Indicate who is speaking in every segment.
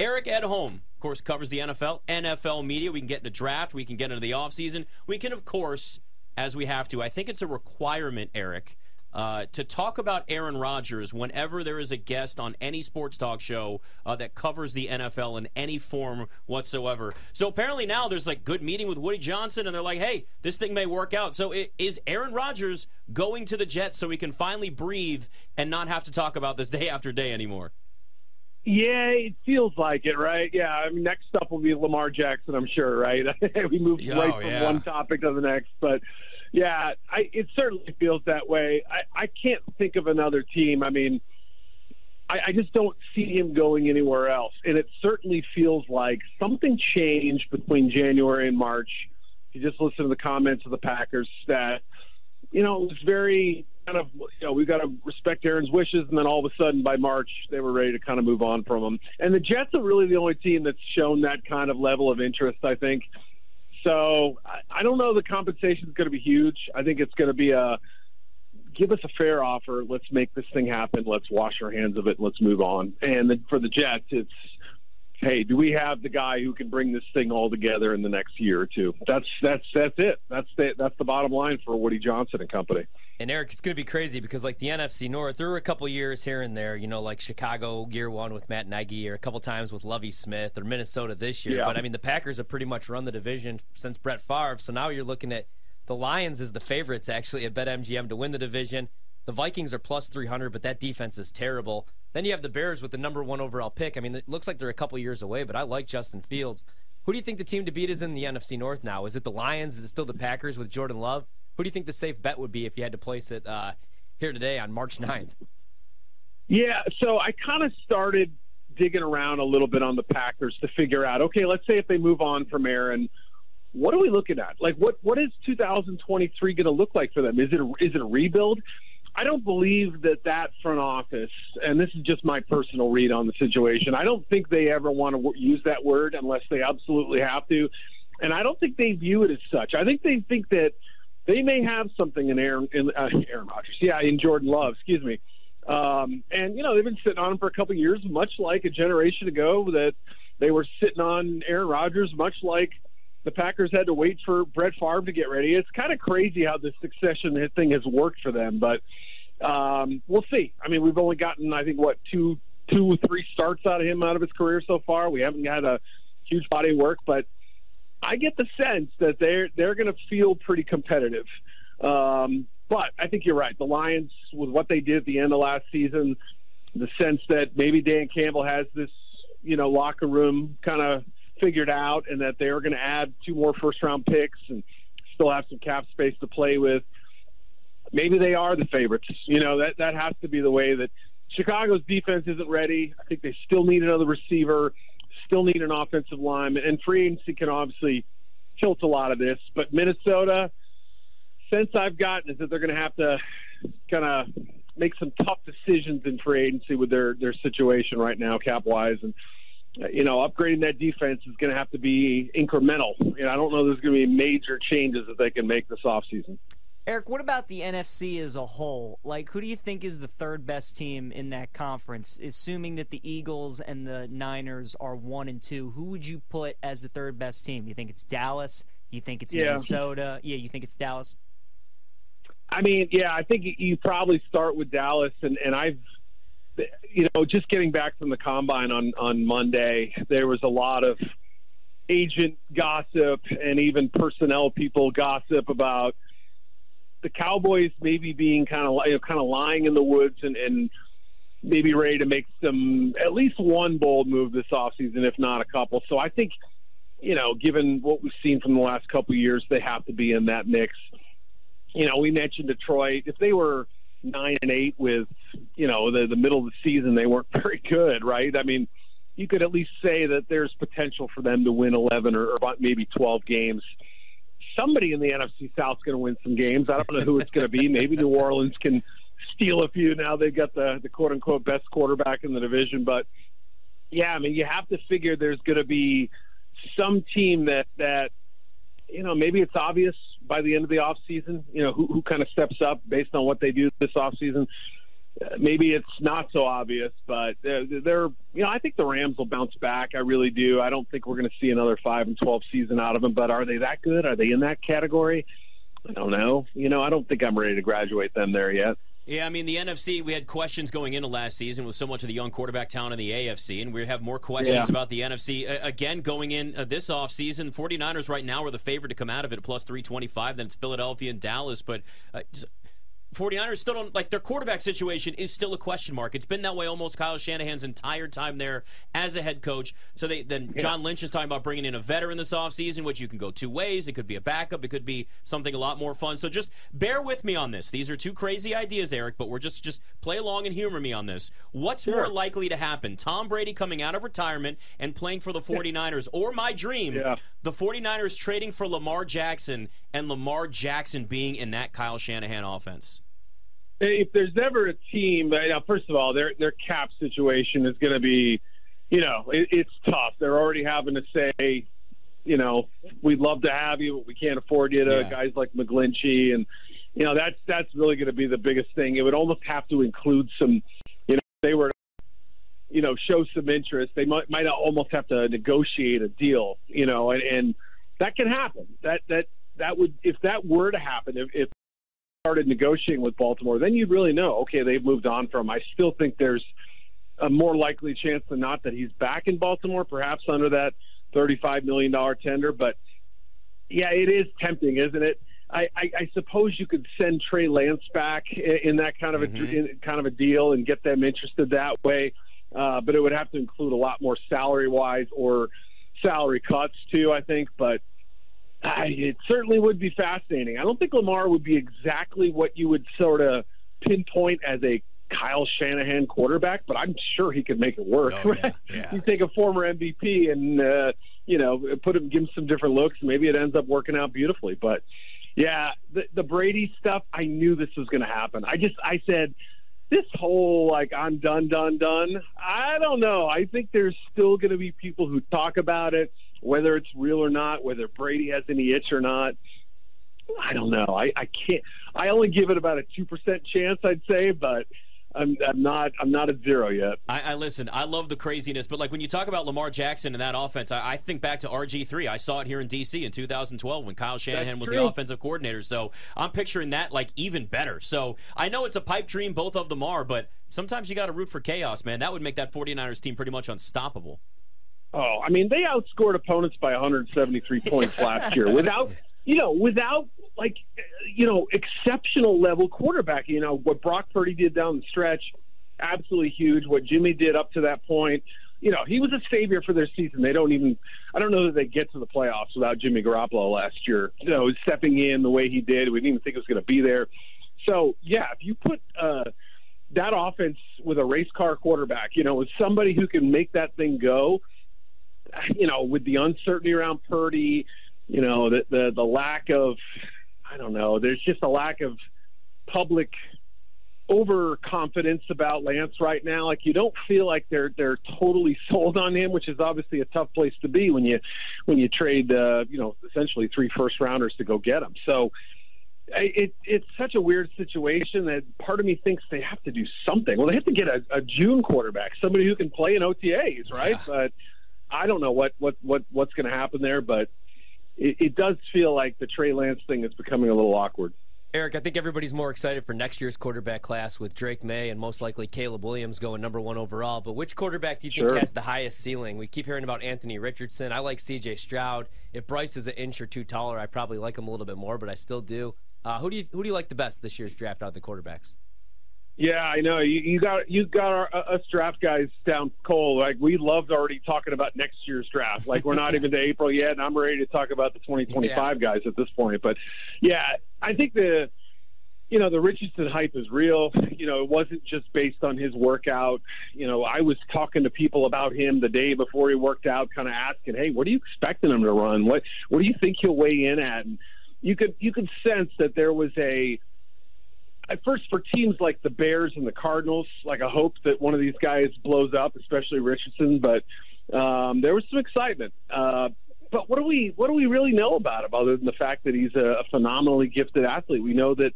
Speaker 1: Eric Edholm, of course, covers the NFL, NFL media. We can get into draft. We can get into the offseason. We can, of course, as we have to. I think it's a requirement, Eric, uh, to talk about Aaron Rodgers whenever there is a guest on any sports talk show uh, that covers the NFL in any form whatsoever. So apparently now there's like good meeting with Woody Johnson, and they're like, "Hey, this thing may work out." So it, is Aaron Rodgers going to the Jets so we can finally breathe and not have to talk about this day after day anymore?
Speaker 2: Yeah, it feels like it, right? Yeah, I mean, next up will be Lamar Jackson, I'm sure, right? we moved oh, right from yeah. one topic to the next, but yeah, I, it certainly feels that way. I, I can't think of another team. I mean, I, I just don't see him going anywhere else. And it certainly feels like something changed between January and March. If you just listen to the comments of the Packers that, you know, it was very kind of, you know, we've got to respect Aaron's wishes. And then all of a sudden by March, they were ready to kind of move on from him. And the Jets are really the only team that's shown that kind of level of interest, I think. So I, I don't know the compensation is going to be huge. I think it's going to be a give us a fair offer. Let's make this thing happen. Let's wash our hands of it. Let's move on. And then for the Jets, it's hey, do we have the guy who can bring this thing all together in the next year or two? That's that's that's it. That's the that's the bottom line for Woody Johnson and company.
Speaker 3: And Eric, it's going to be crazy because like the NFC North, there were a couple years here and there, you know, like Chicago year one with Matt Nagy, or a couple times with Lovie Smith, or Minnesota this year. Yeah. But I mean, the Packers have pretty much run the division since Brett Favre. So now you're looking at the Lions as the favorites actually at BetMGM to win the division. The Vikings are plus 300, but that defense is terrible. Then you have the Bears with the number one overall pick. I mean, it looks like they're a couple years away, but I like Justin Fields. Who do you think the team to beat is in the NFC North now? Is it the Lions? Is it still the Packers with Jordan Love? Who do you think the safe bet would be if you had to place it uh, here today on March 9th?
Speaker 2: Yeah, so I kind of started digging around a little bit on the Packers to figure out, okay, let's say if they move on from Aaron, what are we looking at? Like, what what is 2023 going to look like for them? Is it a, is it a rebuild? I don't believe that that front office, and this is just my personal read on the situation. I don't think they ever want to use that word unless they absolutely have to, and I don't think they view it as such. I think they think that they may have something in Aaron, in, uh, Aaron Rodgers, yeah, in Jordan Love, excuse me. Um, and you know they've been sitting on him for a couple of years, much like a generation ago that they were sitting on Aaron Rodgers, much like the Packers had to wait for Brett Favre to get ready. It's kind of crazy how this succession thing has worked for them, but um, we'll see. I mean, we've only gotten I think what two, two, three starts out of him out of his career so far. We haven't had a huge body of work, but I get the sense that they're they're going to feel pretty competitive. Um, but I think you're right. The Lions, with what they did at the end of last season, the sense that maybe Dan Campbell has this, you know, locker room kind of figured out, and that they're going to add two more first round picks and still have some cap space to play with. Maybe they are the favorites. You know, that that has to be the way that Chicago's defense isn't ready. I think they still need another receiver still need an offensive line, and free agency can obviously tilt a lot of this. But Minnesota, sense I've gotten is that they're going to have to kind of make some tough decisions in free agency with their their situation right now, cap wise, and you know, upgrading that defense is going to have to be incremental. And I don't know there's going to be major changes that they can make this offseason.
Speaker 4: Eric, what about the NFC as a whole? Like, who do you think is the third best team in that conference? Assuming that the Eagles and the Niners are one and two, who would you put as the third best team? You think it's Dallas? You think it's yeah. Minnesota? Yeah, you think it's Dallas?
Speaker 2: I mean, yeah, I think you probably start with Dallas, and and I've, you know, just getting back from the combine on on Monday, there was a lot of agent gossip and even personnel people gossip about the Cowboys maybe being kind of you know, kind of lying in the woods and, and maybe ready to make some at least one bold move this offseason, if not a couple. So I think, you know, given what we've seen from the last couple of years, they have to be in that mix. You know, we mentioned Detroit. If they were nine and eight with, you know, the the middle of the season, they weren't very good, right? I mean, you could at least say that there's potential for them to win 11 or, or maybe 12 games somebody in the NFC South is going to win some games. I don't know who it's going to be. Maybe New Orleans can steal a few now they've got the the quote unquote best quarterback in the division. But yeah, I mean, you have to figure there's going to be some team that that you know maybe it's obvious by the end of the off season. You know who who kind of steps up based on what they do this off season. maybe it's not so obvious, but they're, they're, you know, I think the Rams will bounce back. I really do. I don't think we're going to see another five and twelve season out of them. But are they that good? Are they in that category? I don't know. You know, I don't think I'm ready to graduate them there yet.
Speaker 1: Yeah, I mean, the NFC, we had questions going into last season with so much of the young quarterback talent in the AFC, and we have more questions yeah. about the NFC. Uh, again, going in uh, this offseason, 49ers right now are the favorite to come out of it plus 325. Then it's Philadelphia and Dallas. But uh, 49ers still don't like their quarterback situation is still a question mark. It's been that way almost Kyle Shanahan's entire time there as a head coach. So they then yeah. John Lynch is talking about bringing in a veteran this offseason, which you can go two ways. It could be a backup, it could be something a lot more fun. So just bear with me on this. These are two crazy ideas, Eric, but we're just just play along and humor me on this. What's sure. more likely to happen? Tom Brady coming out of retirement and playing for the 49ers or my dream, yeah. the 49ers trading for Lamar Jackson and Lamar Jackson being in that Kyle Shanahan offense?
Speaker 2: If there's ever a team, now first of all, their their cap situation is going to be, you know, it, it's tough. They're already having to say, you know, we'd love to have you, but we can't afford you to yeah. guys like McGlinchey, and you know that's that's really going to be the biggest thing. It would almost have to include some, you know, they were, you know, show some interest. They might might almost have to negotiate a deal, you know, and, and that can happen. That that that would if that were to happen, if, if started negotiating with Baltimore, then you'd really know, okay, they've moved on from. I still think there's a more likely chance than not that he's back in Baltimore, perhaps under that $35 million tender. But yeah, it is tempting, isn't it? I, I, I suppose you could send Trey Lance back in, that kind of mm-hmm. in, kind of a deal and get them interested that way. Uh, but it would have to include a lot more salary wise or salary cuts too. I think, but I, it certainly would be fascinating. I don't think Lamar would be exactly what you would sort of pinpoint as a Kyle Shanahan quarterback, but I'm sure he could make it work. Oh, right? yeah, yeah. You take a former MVP and uh, you know put him, give him some different looks. Maybe it ends up working out beautifully. But yeah, the, the Brady stuff, I knew this was going to happen. I just I said this whole like I'm done, done, done. I don't know. I think there's still going to be people who talk about it whether it's real or not, whether Brady has any itch or not. I don't know. I, I can't. I only give it about a two percent chance, I'd say, but I'm, I'm not. I'm not at zero yet.
Speaker 1: I, I, listen. I love the craziness, but like when you talk about Lamar Jackson and that offense, I, I think back to RG three. I saw it here in DC in 2012 when Kyle Shanahan was the offensive coordinator. So I'm picturing that like even better. So I know it's a pipe dream. Both of them are, but sometimes you got to root for chaos, man. That would make that 49ers team pretty much unstoppable.
Speaker 2: Oh, I mean, they outscored opponents by 173 points last year without, you know, without like, you know, exceptional level quarterback. You know what Brock Purdy did down the stretch, absolutely huge. What Jimmy did up to that point, you know, he was a savior for their season. They don't even, I don't know that they get to the playoffs without Jimmy Garoppolo last year. You know, stepping in the way he did, we didn't even think it was going to be there. So yeah, if you put. uh that offense with a race car quarterback, you know, with somebody who can make that thing go, you know, with the uncertainty around Purdy, you know, the the, the lack of, I don't know, there's just a lack of public overconfidence about Lance right now. Like you don't feel like they're they're totally sold on him, which is obviously a tough place to be when you when you trade uh, you know essentially three first rounders to go get him. So it, it's such a weird situation that part of me thinks they have to do something. Well, they have to get a, a June quarterback, somebody who can play in OTAs, right? Yeah. But I don't know what what what what's going to happen there, but it, it does feel like the Trey Lance thing is becoming a little awkward.
Speaker 3: Eric, I think everybody's more excited for next year's quarterback class with Drake Maye and most likely Caleb Williams going number one overall. But which quarterback do you think sure. has the highest ceiling? We keep hearing about Anthony Richardson. I like C.J. Stroud. If Bryce is an inch or two taller, I probably like him a little bit more, but I still do. Uh, who do you who do you like the best this year's draft out of the quarterbacks?
Speaker 2: Yeah, I know. You, you got you got our, uh, us draft guys down cold. Like we loved already talking about next year's draft. Like we're not even to April yet, and I'm ready to talk about the 2025 yeah. guys at this point. But yeah, I think the you know the Richardson hype is real. You know, it wasn't just based on his workout. You know, I was talking to people about him the day before he worked out, kind of asking, "Hey, what are you expecting him to run? What what do you think he'll weigh in at?" And you could you could sense that there was a at first for teams like the Bears and the Cardinals, like I hope that one of these guys blows up, especially Richardson. But um, there was some excitement. Uh, but what do we what do we really know about him other than the fact that he's a, a phenomenally gifted athlete? We know that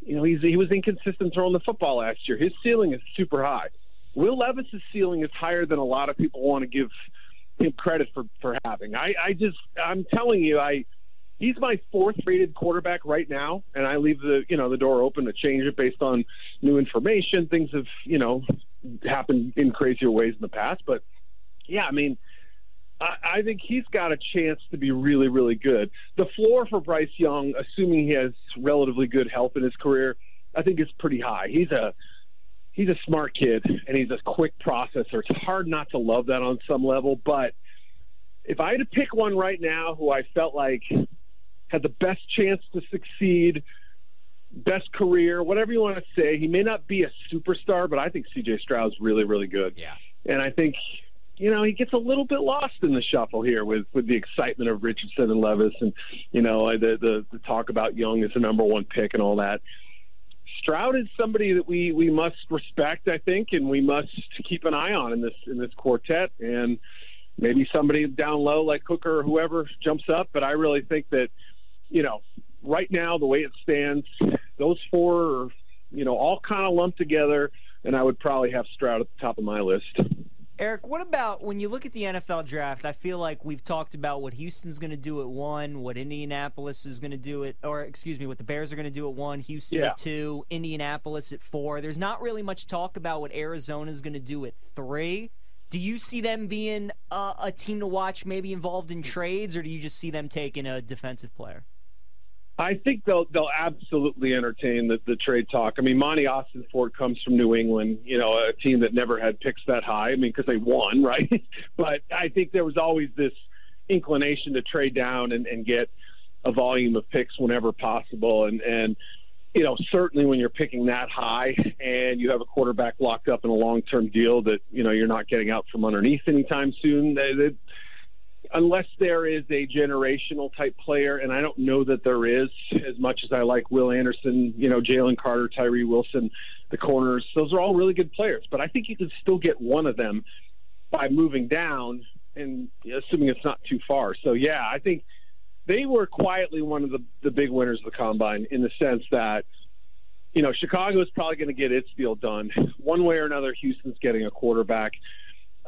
Speaker 2: you know, he's he was inconsistent throwing the football last year. His ceiling is super high. Will Levis's ceiling is higher than a lot of people want to give him credit for for having. I I just I'm telling you, I he's my fourth rated quarterback right now, and I leave the you know the door open to change it based on new information. Things have you know happened in crazier ways in the past, but yeah, I mean. I, I think he's got a chance to be really, really good. The floor for Bryce Young, assuming he has relatively good health in his career, I think is pretty high. He's a he's a smart kid and he's a quick processor. It's hard not to love that on some level, but if I had to pick one right now who I felt like had the best chance to succeed, best career, whatever you want to say. He may not be a superstar, but I think CJ Stroud's really, really good.
Speaker 1: Yeah.
Speaker 2: And I think, you know, he gets a little bit lost in the shuffle here with, with the excitement of Richardson and Levis and, you know, the, the, the talk about Young as the number one pick and all that. Stroud is somebody that we, we must respect, I think, and we must keep an eye on in this in this quartet. And maybe somebody down low like Hooker or whoever jumps up. But I really think that you know, right now, the way it stands, those four are, you know, all kind of lumped together, and I would probably have Stroud at the top of my list.
Speaker 4: Eric, what about when you look at the NFL draft? I feel like we've talked about what Houston's going to do at one, what Indianapolis is going to do at, or excuse me, what the Bears are going to do at one, Houston yeah. at two, Indianapolis at four. There's not really much talk about what Arizona is going to do at three. Do you see them being a, a team to watch, maybe involved in trades, or do you just see them taking a defensive player?
Speaker 2: I think they'll they'll absolutely entertain the, the trade talk. I mean, Monti Ossenfort comes from New England, you know, a team that never had picks that high. I mean, because they won, right? but I think there was always this inclination to trade down and, and get a volume of picks whenever possible. And and you know, certainly when you're picking that high and you have a quarterback locked up in a long term deal that you know you're not getting out from underneath anytime soon, they, they, unless there is a generational type player, and I don't know that there is as much as I like Will Anderson, you know, Jalen Carter, Tyree Wilson, the corners. Those are all really good players, but I think you can still get one of them by moving down and assuming it's not too far. So yeah, I think they were quietly one of the, the big winners of the combine in the sense that you know Chicago is probably going to get its deal done one way or another. Houston's getting a quarterback.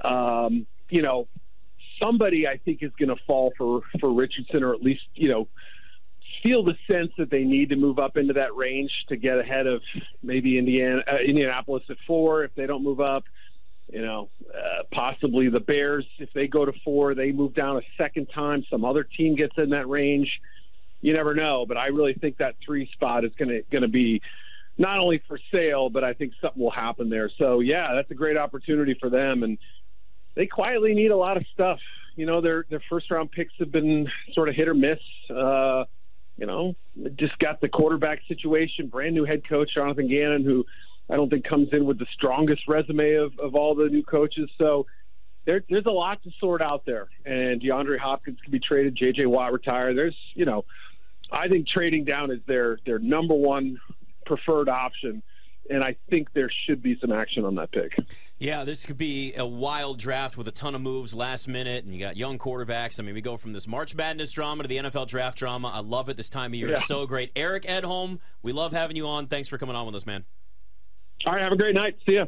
Speaker 2: Um, you know, somebody I think is going to fall for for Richardson, or at least you know feel the sense that they need to move up into that range to get ahead of maybe Indiana uh, Indianapolis at four if they don't move up. You know, uh, possibly the Bears if they go to four, they move down a second time. Some other team gets in that range. You never know, but I really think that three spot is going to going to be not only for sale, but I think something will happen there. So yeah, that's a great opportunity for them and they quietly need a lot of stuff. You know, their their first round picks have been sort of hit or miss. Uh, you know, just got the quarterback situation, brand new head coach Jonathan Gannon, who I don't think comes in with the strongest resume of, of all the new coaches. So there, there's a lot to sort out there. And DeAndre Hopkins can be traded. J.J. Watt retire. There's, you know, I think trading down is their their number one preferred option and I think there should be some action on that pick.
Speaker 1: Yeah, this could be a wild draft with a ton of moves last minute, and you got young quarterbacks. I mean, we go from this March Madness drama to the NFL draft drama. I love it this time of year. Yeah. It's so great. Eric Edholm, we love having you on. Thanks for coming on with us, man.
Speaker 2: All right, have a great night. See ya.